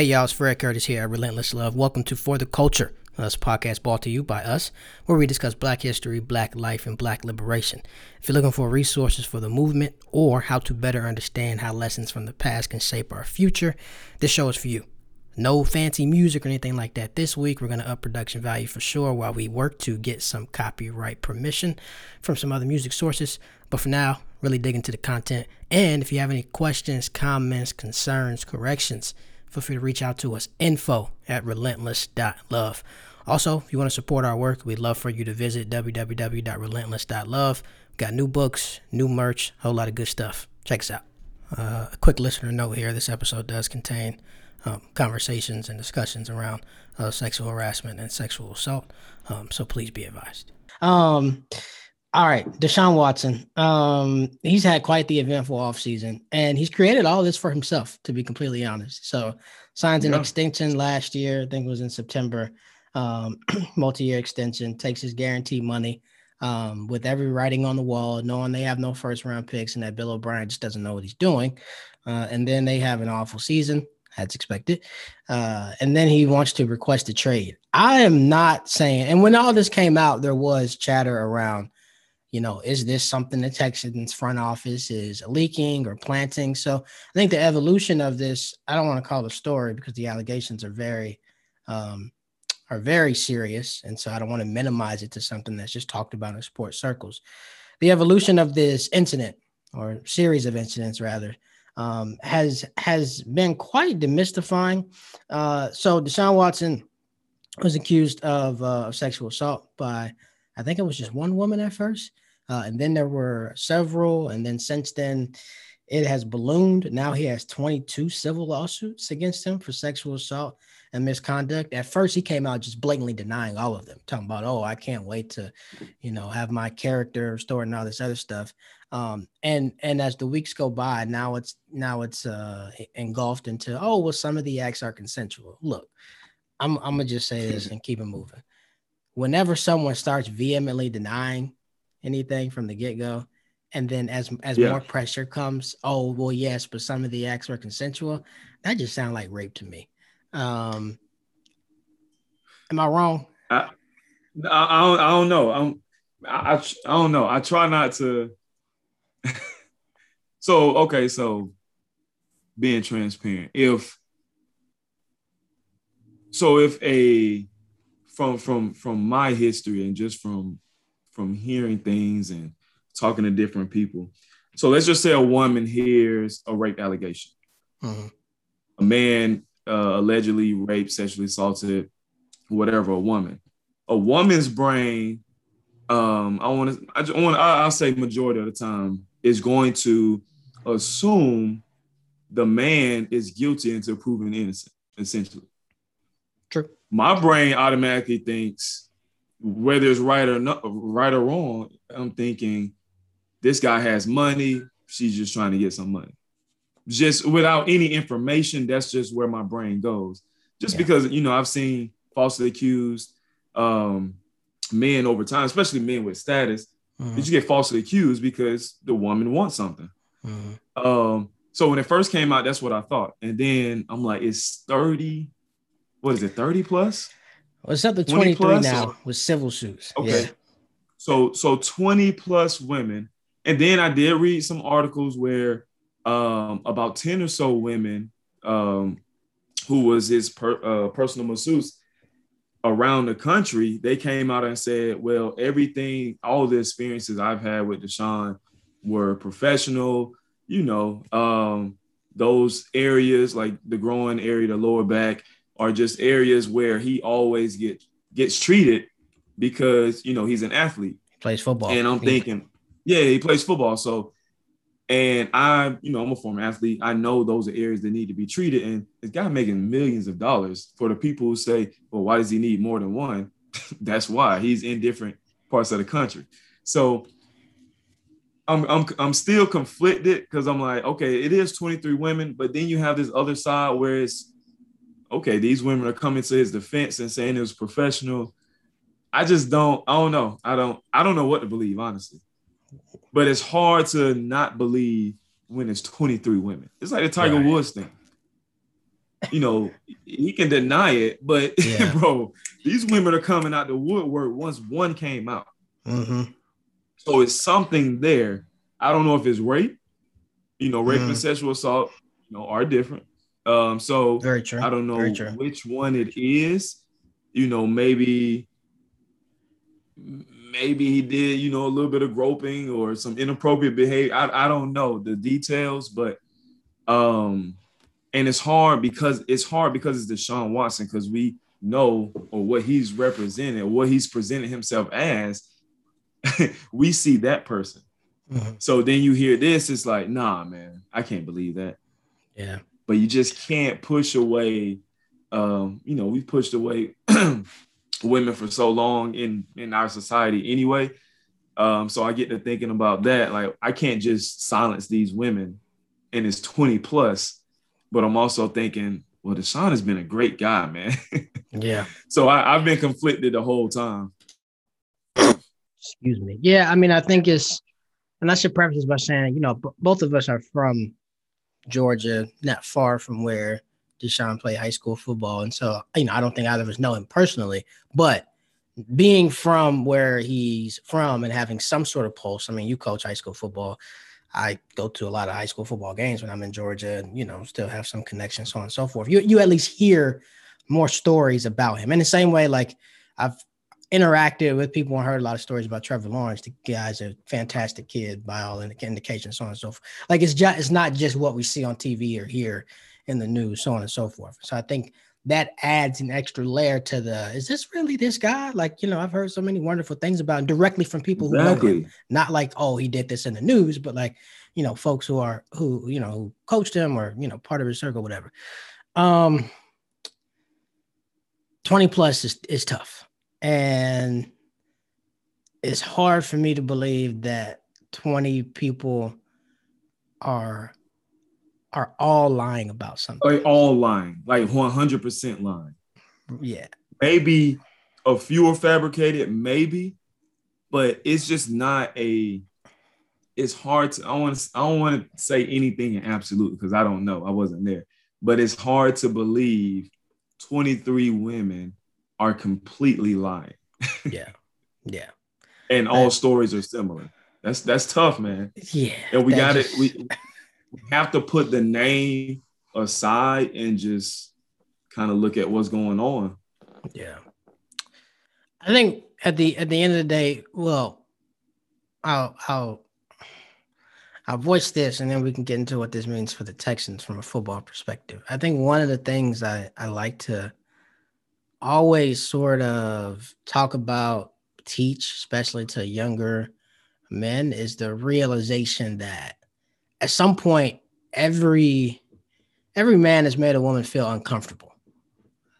Hey y'all, it's Fred Curtis here at Relentless Love. Welcome to For the Culture, us podcast brought to you by us, where we discuss black history, black life, and black liberation. If you're looking for resources for the movement or how to better understand how lessons from the past can shape our future, this show is for you. No fancy music or anything like that. This week, we're going to up production value for sure while we work to get some copyright permission from some other music sources. But for now, really dig into the content. And if you have any questions, comments, concerns, corrections, feel free to reach out to us info at relentless.love. Also, if you want to support our work, we'd love for you to visit www.relentless.love. We've got new books, new merch, a whole lot of good stuff. Check us out. Uh, a quick listener note here this episode does contain um, conversations and discussions around uh, sexual harassment and sexual assault. Um, so please be advised. Um, all right, Deshaun Watson. Um, he's had quite the eventful offseason, and he's created all this for himself, to be completely honest. So, signs an yeah. extension last year, I think it was in September, um, multi-year extension, takes his guarantee money. Um, with every writing on the wall, knowing they have no first round picks and that Bill O'Brien just doesn't know what he's doing. Uh, and then they have an awful season, as expected. Uh, and then he wants to request a trade. I am not saying, and when all this came out, there was chatter around you know, is this something the Texans front office is leaking or planting? So I think the evolution of this, I don't want to call it a story because the allegations are very, um, are very serious. And so I don't want to minimize it to something that's just talked about in sports circles. The evolution of this incident or series of incidents rather um, has has been quite demystifying. Uh, so Deshaun Watson was accused of uh, sexual assault by I think it was just one woman at first. Uh, and then there were several. And then since then, it has ballooned. Now he has 22 civil lawsuits against him for sexual assault and misconduct. At first, he came out just blatantly denying all of them, talking about, oh, I can't wait to, you know, have my character restored and all this other stuff. Um, and and as the weeks go by, now it's now it's uh, engulfed into, oh, well, some of the acts are consensual. Look, I'm I'm gonna just say this and keep it moving whenever someone starts vehemently denying anything from the get-go. And then as as yeah. more pressure comes oh well yes but some of the acts were consensual that just sounds like rape to me. Um am i wrong? I i, I don't, I don't know. I'm I, I, I don't know. I try not to. So okay so being transparent if so if a from from from my history and just from from hearing things and talking to different people. So let's just say a woman hears a rape allegation. Mm-hmm. A man uh, allegedly raped, sexually assaulted, whatever, a woman. A woman's brain, um, I want to, I want, I'll say majority of the time is going to assume the man is guilty until proven innocent, essentially. True my brain automatically thinks whether it's right or not, right or wrong. I'm thinking this guy has money. She's just trying to get some money. Just without any information, that's just where my brain goes. Just yeah. because you know I've seen falsely accused um, men over time, especially men with status, mm-hmm. you get falsely accused because the woman wants something. Mm-hmm. Um, so when it first came out, that's what I thought, and then I'm like, it's 30 what is it, 30 plus? Well, it's up to 23 now with civil suits. Okay. Yeah. So so 20 plus women. And then I did read some articles where um, about 10 or so women um, who was his per, uh, personal masseuse around the country, they came out and said, well, everything, all the experiences I've had with Deshaun were professional, you know, um, those areas like the growing area, the lower back, are just areas where he always gets gets treated because you know he's an athlete. He plays football. And I'm thinking, yeah, he plays football. So and I, you know, I'm a former athlete. I know those are areas that need to be treated. And this guy making millions of dollars for the people who say, well, why does he need more than one? That's why he's in different parts of the country. So I'm I'm I'm still conflicted because I'm like, okay, it is 23 women, but then you have this other side where it's okay, these women are coming to his defense and saying it was professional. I just don't, I don't know. I don't, I don't know what to believe, honestly. But it's hard to not believe when it's 23 women. It's like the Tiger right. Woods thing. you know, he can deny it, but yeah. bro, these women are coming out the woodwork once one came out. Mm-hmm. So it's something there. I don't know if it's rape. You know, rape mm. and sexual assault, you know, are different. Um, so very true. I don't know which one it is. You know, maybe maybe he did, you know, a little bit of groping or some inappropriate behavior. I, I don't know the details, but um, and it's hard because it's hard because it's Deshaun Watson because we know or what he's represented, what he's presented himself as. we see that person. Mm-hmm. So then you hear this, it's like, nah, man, I can't believe that. Yeah. But you just can't push away. Um, you know, we've pushed away women for so long in in our society anyway. Um, so I get to thinking about that. Like, I can't just silence these women and it's 20 plus, but I'm also thinking, well, Deshaun has been a great guy, man. yeah. So I, I've been conflicted the whole time. Excuse me. Yeah, I mean, I think it's, and I should preface this by saying, you know, b- both of us are from Georgia, not far from where Deshaun played high school football. And so, you know, I don't think either of us know him personally, but being from where he's from and having some sort of pulse, I mean, you coach high school football. I go to a lot of high school football games when I'm in Georgia and, you know, still have some connections, so on and so forth. You, you at least hear more stories about him. In the same way, like I've interacted with people and heard a lot of stories about Trevor Lawrence. The guy's a fantastic kid by all indications, so on and so forth. Like it's just it's not just what we see on TV or hear in the news, so on and so forth. So I think that adds an extra layer to the is this really this guy? Like, you know, I've heard so many wonderful things about him directly from people who exactly. know him. Not like, oh, he did this in the news, but like, you know, folks who are who, you know, who coached him or, you know, part of his circle, whatever. Um 20 plus is, is tough. And it's hard for me to believe that 20 people are are all lying about something. Like all lying, like 100% lying. Yeah. Maybe a few are fabricated, maybe, but it's just not a. It's hard to. I want to. I don't want to say anything in absolute because I don't know. I wasn't there, but it's hard to believe 23 women are completely lying. yeah, yeah. And all stories are similar. That's that's tough, man. Yeah. And we got just... it. We have to put the name aside and just kind of look at what's going on. Yeah. I think at the at the end of the day, well, I'll I'll I'll voice this and then we can get into what this means for the Texans from a football perspective. I think one of the things I, I like to always sort of talk about, teach, especially to younger men, is the realization that at some point, every every man has made a woman feel uncomfortable.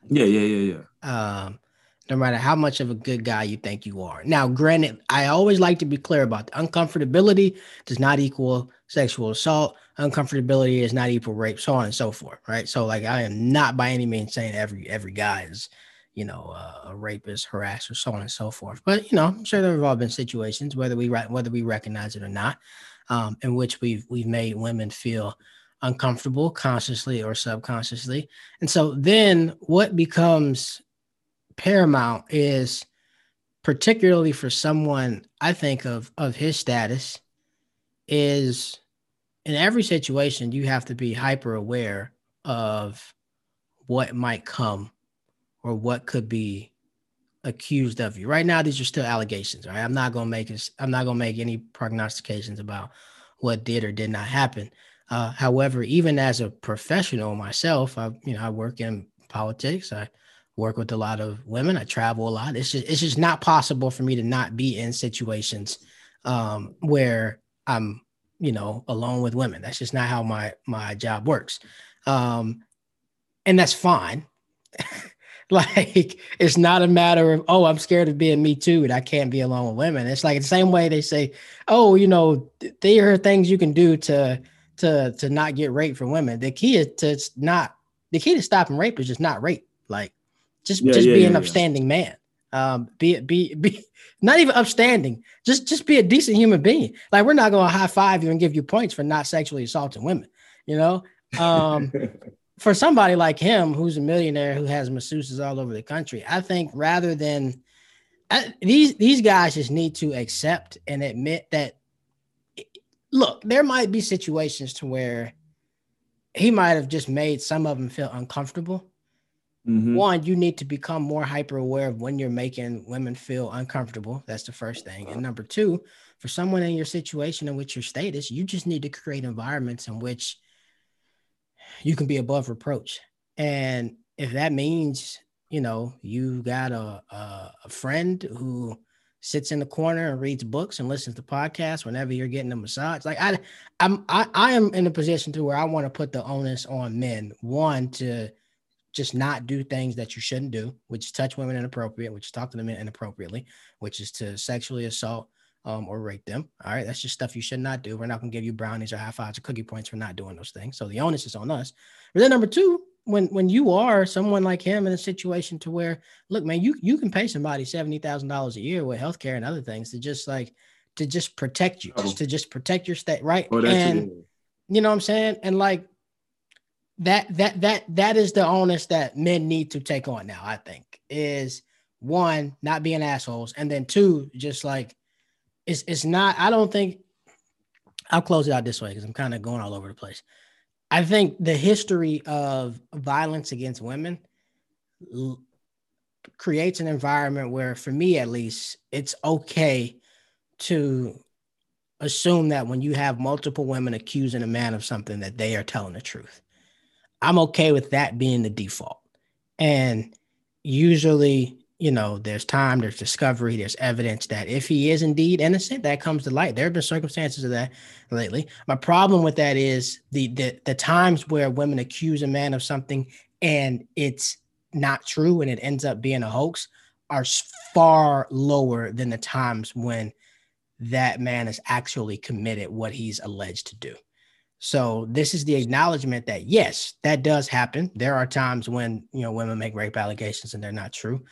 Yeah, yeah, yeah, yeah. Um, no matter how much of a good guy you think you are. Now, granted, I always like to be clear about the uncomfortability does not equal sexual assault. Uncomfortability is not equal rape, so on and so forth. Right. So, like, I am not by any means saying every every guy is, you know, uh, a rapist, harasser, so on and so forth. But you know, I'm sure there have all been situations, whether we whether we recognize it or not, um, in which we've we've made women feel uncomfortable consciously or subconsciously. And so then what becomes paramount is particularly for someone I think of of his status is in every situation you have to be hyper aware of what might come or what could be accused of you. Right now, these are still allegations. Right, I'm not gonna make. I'm not gonna make any prognostications about what did or did not happen. Uh, however, even as a professional myself, I you know I work in politics. I work with a lot of women. I travel a lot. It's just it's just not possible for me to not be in situations um, where I'm you know alone with women. That's just not how my my job works, um, and that's fine. Like it's not a matter of oh, I'm scared of being me too, and I can't be alone with women. It's like the same way they say, oh, you know, there are things you can do to to to not get raped from women. The key is to not the key to stopping rape is just not rape. Like just yeah, just yeah, be an yeah, upstanding man. Um, be be be not even upstanding. Just just be a decent human being. Like we're not going to high five you and give you points for not sexually assaulting women. You know. Um, for somebody like him, who's a millionaire who has masseuses all over the country, I think rather than I, these these guys just need to accept and admit that. Look, there might be situations to where he might have just made some of them feel uncomfortable. Mm-hmm. One, you need to become more hyper aware of when you're making women feel uncomfortable. That's the first thing. And number two, for someone in your situation in which your status, you just need to create environments in which you can be above reproach. And if that means, you know, you got a, a, a friend who sits in the corner and reads books and listens to podcasts whenever you're getting a massage. Like I, I'm, I, I am in a position to where I want to put the onus on men. One to just not do things that you shouldn't do, which is touch women inappropriate, which is talk to them inappropriately, which is to sexually assault um, or rate them. All right, that's just stuff you should not do. We're not gonna give you brownies or high fives or cookie points for not doing those things. So the onus is on us. But then number two, when when you are someone like him in a situation to where, look, man, you you can pay somebody seventy thousand dollars a year with healthcare and other things to just like to just protect you, just to just protect your state, right? Oh, and you know what I'm saying? And like that that that that is the onus that men need to take on now. I think is one not being assholes, and then two just like it's it's not. I don't think. I'll close it out this way because I'm kind of going all over the place. I think the history of violence against women l- creates an environment where, for me at least, it's okay to assume that when you have multiple women accusing a man of something, that they are telling the truth. I'm okay with that being the default. And usually you know, there's time, there's discovery, there's evidence that if he is indeed innocent, that comes to light. There have been circumstances of that lately. My problem with that is the the, the times where women accuse a man of something and it's not true and it ends up being a hoax are far lower than the times when that man has actually committed what he's alleged to do. So this is the acknowledgement that yes, that does happen. There are times when you know women make rape allegations and they're not true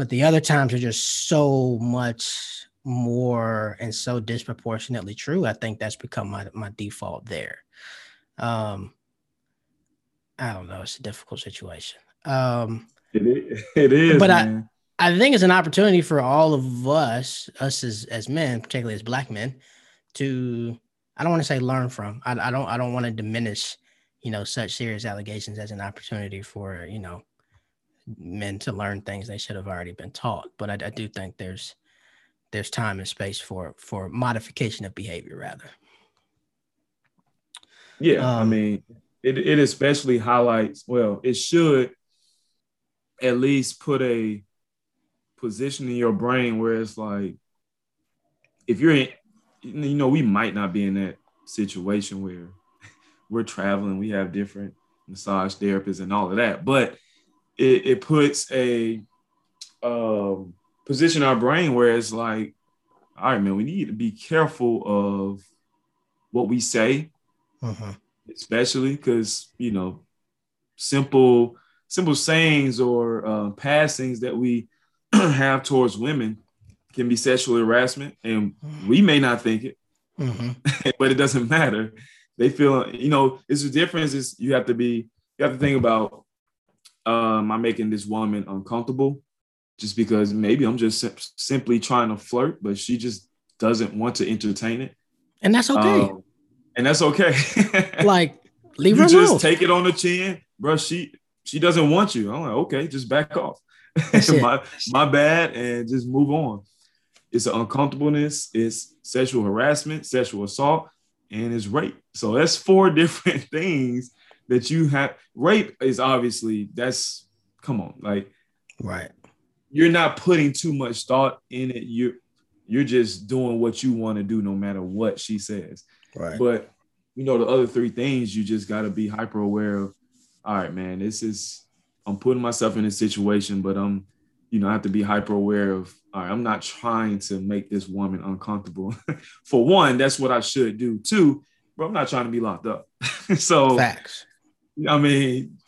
but the other times are just so much more and so disproportionately true. I think that's become my my default there. Um, I don't know. It's a difficult situation. Um, it is. It is but man. I I think it's an opportunity for all of us, us as as men, particularly as black men, to I don't want to say learn from. I, I don't I don't want to diminish, you know, such serious allegations as an opportunity for you know men to learn things they should have already been taught. But I, I do think there's there's time and space for for modification of behavior rather. Yeah, um, I mean, it it especially highlights. Well, it should at least put a position in your brain where it's like, if you're in, you know, we might not be in that situation where we're traveling, we have different massage therapists and all of that, but it, it puts a um, position in our brain where it's like, all right, man, we need to be careful of what we say, uh-huh. especially because you know, simple simple sayings or uh, passings that we have towards women can be sexual harassment, and we may not think it, mm-hmm. but it doesn't matter. They feel, you know, it's the difference is you have to be, you have to think about um, I'm making this woman uncomfortable just because maybe I'm just sim- simply trying to flirt, but she just doesn't want to entertain it. And that's okay. Um, and that's okay. like, leave you her just alone. take it on the chin, bro. She she doesn't want you. I'm like, okay, just back off. my my bad, and just move on. It's an uncomfortableness. It's sexual harassment, sexual assault, and it's rape. So that's four different things that you have rape is obviously that's come on like right. you're not putting too much thought in it. You're you're just doing what you want to do no matter what she says. Right. But you know the other three things you just got to be hyper aware of all right man this is i'm putting myself in a situation but i'm you know i have to be hyper aware of all right i'm not trying to make this woman uncomfortable. For one that's what i should do two but i'm not trying to be locked up. So facts I mean,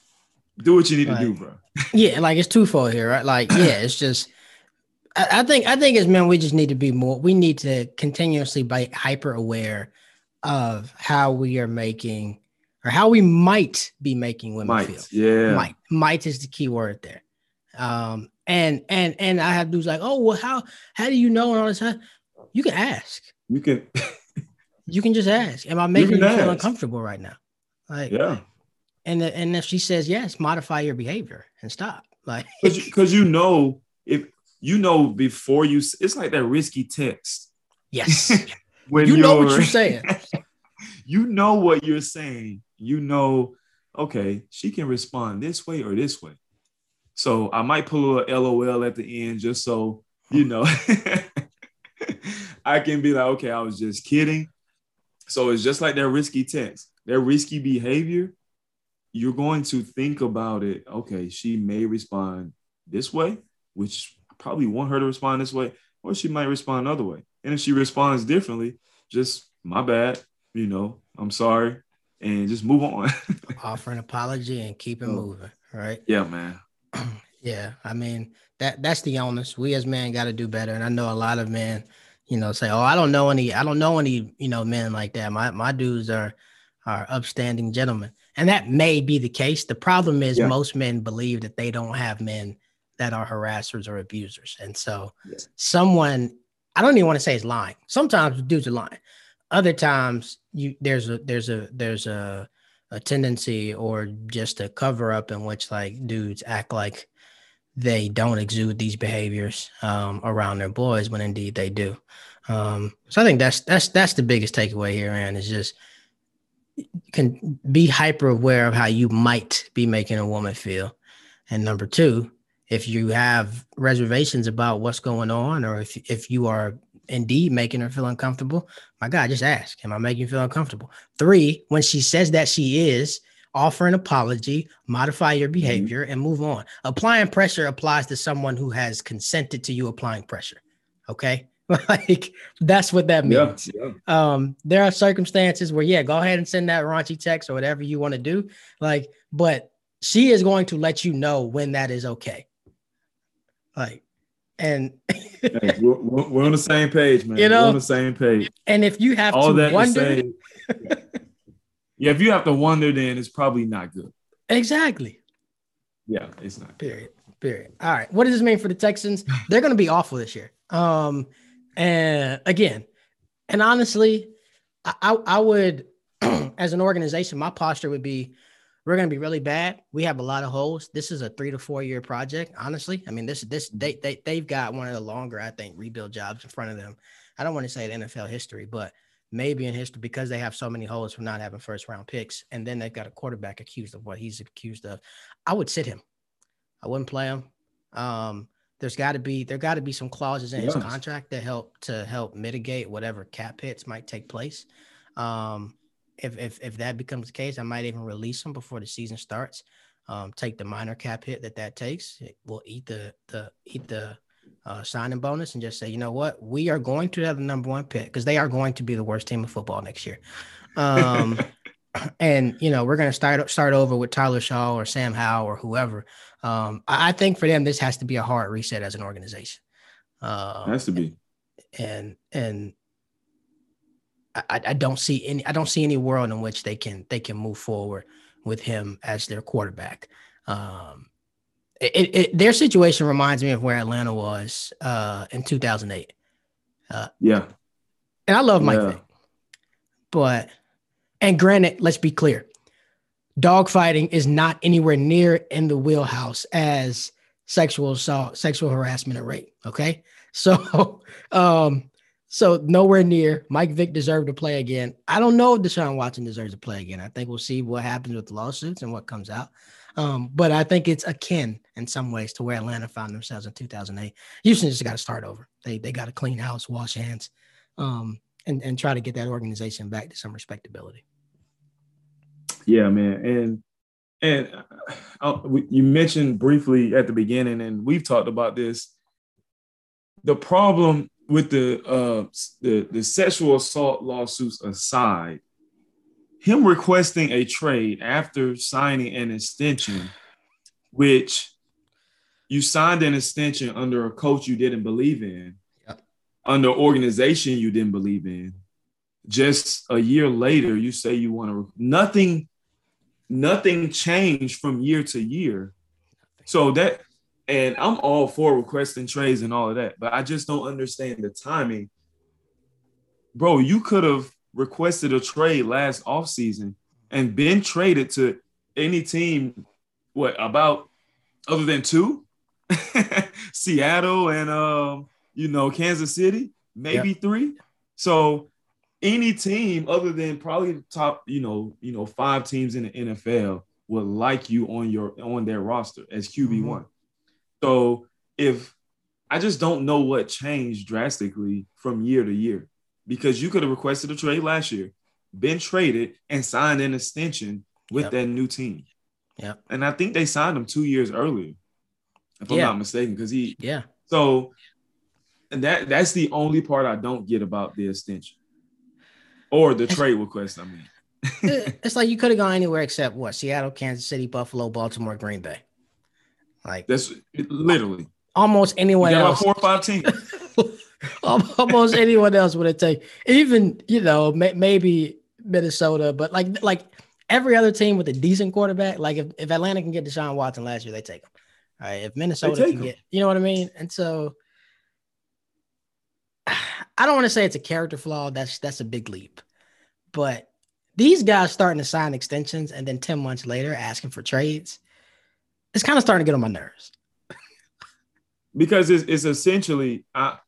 do what you need like, to do, bro. yeah, like it's twofold here, right? Like, yeah, it's just I, I, think I think as men, we just need to be more we need to continuously be hyper aware of how we are making or how we might be making women Might, feel. yeah. Might, might is the key word there. Um, and and and I have dudes like, oh well, how how do you know and all this? Time? You can ask. You can, You can just ask. Am I making can you feel uncomfortable right now? Like, yeah. And and if she says yes, modify your behavior and stop. Like, Because you, know, if you know before you, it's like that risky text. yes, When you know what you're- you're saying. you know what you're saying. You know, okay, she can respond this way or this way. So I might pull a LOL at the end just so you hmm. know I can be like, okay, I was just kidding. So it's just like that risky text, that risky behavior. You're going to think about it. Okay, she may respond this way, which I probably want her to respond this way, or she might respond another way. And if she responds differently, just my bad, you know, I'm sorry, and just move on. Offer an apology and keep it Oh. moving. Right. yeah, man. Yeah, I mean that that's the onus. We as men got to do better, and I know a lot of men, you know, say, "Oh, I don't know any, I don't know any, you know, men like that." My my dudes are are upstanding gentlemen, and that may be the case. The problem is Yeah. most men believe that they don't have men that are harassers or abusers, and so Yeah. someone I don't even want to say is lying. Sometimes dudes are lying. Other times you there's a there's a there's a a tendency or just a cover up in which like dudes act like they don't exude these behaviors um, around their boys when indeed they do. Um, so I think that's that's that's the biggest takeaway here, and is just can be hyper aware of how you might be making a woman feel. And number two, if you have reservations about what's going on, or if if you are indeed making her feel uncomfortable, my God, just ask, am I making you feel uncomfortable? Three, when she says that she is, offer an apology, modify your mm-hmm. behavior, and move on. Applying pressure applies to someone who has consented to you applying pressure. Okay. like that's what that means. yeah. Um, there are circumstances where, yeah, go ahead and send that raunchy text or whatever you want to do. Like, but she is going to let you know when that is okay. Like, and Hey, we're, we're on the same page, man. You know? we're on the same page. and if you have All to that wonder, yeah, if you have to wonder, then it's probably not good. exactly. Yeah, it's not. Period. Period. All right. What does this mean for the Texans? They're going to be awful this year. Um, and again, and honestly, I, I, I would, as an organization, my posture would be, we're going to be really bad. We have a lot of holes. This is a three to four year project. Honestly, I mean, this this they they they've got one of the longer, I think, rebuild jobs in front of them. I don't want to say in NFL history, but maybe in history because they have so many holes from not having first round picks, and then they've got a quarterback accused of what he's accused of. I would sit him. I wouldn't play him. Um, there's got to be there got to be some clauses in his contract that help to help mitigate whatever cap hits might take place. Um, if if if that becomes the case, I might even release him before the season starts. Um, take the minor cap hit that that takes. We'll eat the the eat the uh, signing bonus and just say, you know what, we are going to have the number one pick because they are going to be the worst team of football next year. Um, and you know we're going to start start over with Tyler Shaw or Sam Howell or whoever. Um, I, I think for them this has to be a hard reset as an organization. Uh, has to be. and and I, I don't see any I don't see any world in which they can they can move forward with him as their quarterback. Um, it, it, their situation reminds me of where Atlanta was uh, in 2008, Yeah, and I love Mike Yeah. Vick, but and granted, let's be clear, dogfighting is not anywhere near in the wheelhouse as sexual assault, sexual harassment, or rape. Okay, so um, so nowhere near. Mike Vick deserved to play again. I don't know if Deshaun Watson deserves to play again. I think we'll see what happens with the lawsuits and what comes out. Um, but I think it's akin in some ways to where Atlanta found themselves in 2008. Houston just got to start over. They they got to clean house, wash hands, um, and and try to get that organization back to some respectability. Yeah, man. And and uh, we- you mentioned briefly at the beginning, and we've talked about this. The problem with the uh the the sexual assault lawsuits aside, him requesting a trade after signing an extension, which you signed an extension under a coach you didn't believe in, under organization you didn't believe in. Just a year later, you say you want to. Nothing nothing changed from year to year. So that, and I'm all for requesting trades and all of that, but I just don't understand the timing. Bro, you could have requested a trade last offseason and been traded to any team, what about other than two? Seattle and um, you know, Kansas City, maybe yep. three. So any team other than probably the top, you know, you know, five teams in the NFL would like you on your on their roster as QB one. Mm-hmm. So if I just don't know what changed drastically from year to year because you could have requested a trade last year, been traded, and signed an extension with yep. that new team. Yeah. And I think they signed him two years earlier, if yeah. I'm not mistaken, because he yeah. So and that that's the only part I don't get about the extension or the trade request. I mean, it's like you could have gone anywhere except what Seattle, Kansas City, Buffalo, Baltimore, Green Bay. Like that's literally almost anyone else. Four or five teams. almost anyone else would have taken. Even you know may, maybe Minnesota, but like like every other team with a decent quarterback. Like if, if Atlanta can get Deshaun Watson last year, they take him. All right, if Minnesota can him. get, you know what I mean, and so I don't want to say it's a character flaw. That's that's a big leap. But these guys starting to sign extensions and then 10 months later asking for trades, it's kind of starting to get on my nerves. because it's, it's essentially I,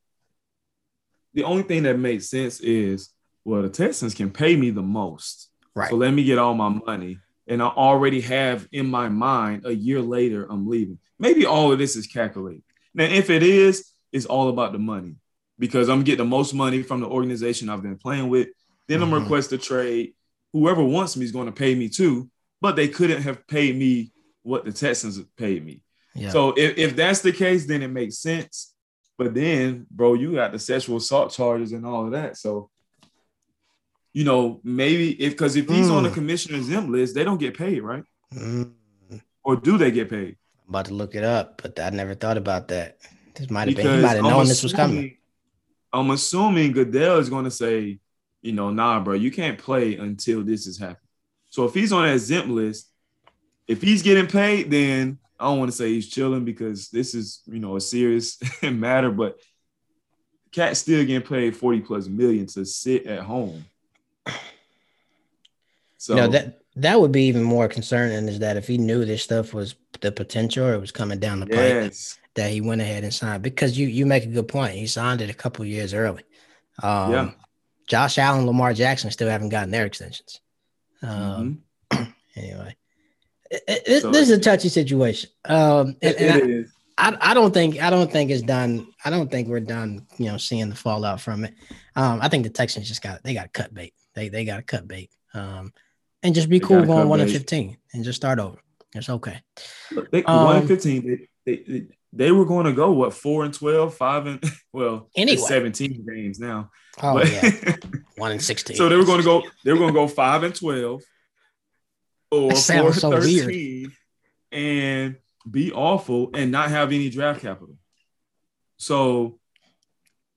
the only thing that makes sense is well, the Texans can pay me the most. Right. So let me get all my money. And I already have in my mind a year later, I'm leaving. Maybe all of this is calculated. Now, if it is, it's all about the money because I'm getting the most money from the organization I've been playing with. Then mm-hmm. I'm request a trade. Whoever wants me is going to pay me too, but they couldn't have paid me what the Texans paid me. Yeah. So if, if that's the case, then it makes sense. But then, bro, you got the sexual assault charges and all of that. So, you know, maybe if because if he's mm. on the commissioner's exempt list, they don't get paid, right? Mm. Or do they get paid? I'm about to look it up, but I never thought about that. This might have been he might have known this was coming. I'm assuming Goodell is going to say, you know, nah, bro, you can't play until this is happening. So if he's on that exempt list, if he's getting paid, then I don't want to say he's chilling because this is, you know, a serious matter, but Cat still getting paid 40 plus million to sit at home. So no, that that would be even more concerning is that if he knew this stuff was the potential or it was coming down the yes. That he went ahead and signed because you you make a good point. He signed it a couple years early. Um, yeah. Josh Allen, Lamar Jackson still haven't gotten their extensions. Um, mm-hmm. anyway, it, it, so, this is a touchy situation. Um, and, and I, is. I, I, don't think I don't think it's done. I don't think we're done. You know, seeing the fallout from it. Um, I think the Texans just got they got to cut bait. They they got to cut bait. Um, and just be they cool going one and fifteen and just start over. It's okay. They, um, one and fifteen. They, they, they were going to go what four and 12, five and well, anyway. 17 games now. Oh but, yeah, one and sixteen. So they were going to go. They were going to go five and twelve, or four so 13, weird. and be awful and not have any draft capital. So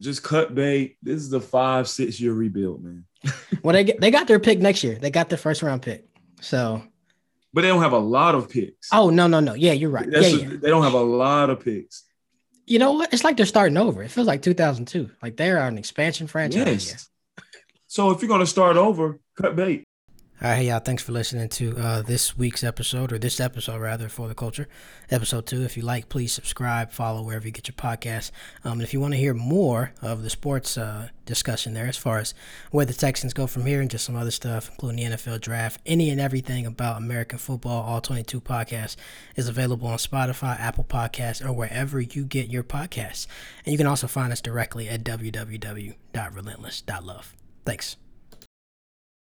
just cut bait. This is a five six year rebuild, man. well, they get, they got their pick next year. They got their first round pick. So but they don't have a lot of picks. Oh no, no, no. Yeah, you're right. Yeah, yeah. They don't have a lot of picks. You know what? It's like they're starting over. It feels like 2002. Like they are an expansion franchise. Yes. So if you're gonna start over, cut bait. All right, hey y'all. Thanks for listening to uh, this week's episode, or this episode rather, for the culture, episode two. If you like, please subscribe, follow wherever you get your podcasts. Um, if you want to hear more of the sports uh, discussion there, as far as where the Texans go from here, and just some other stuff, including the NFL draft, any and everything about American football, all 22 podcasts is available on Spotify, Apple Podcasts, or wherever you get your podcasts. And you can also find us directly at www.relentless.love. Thanks.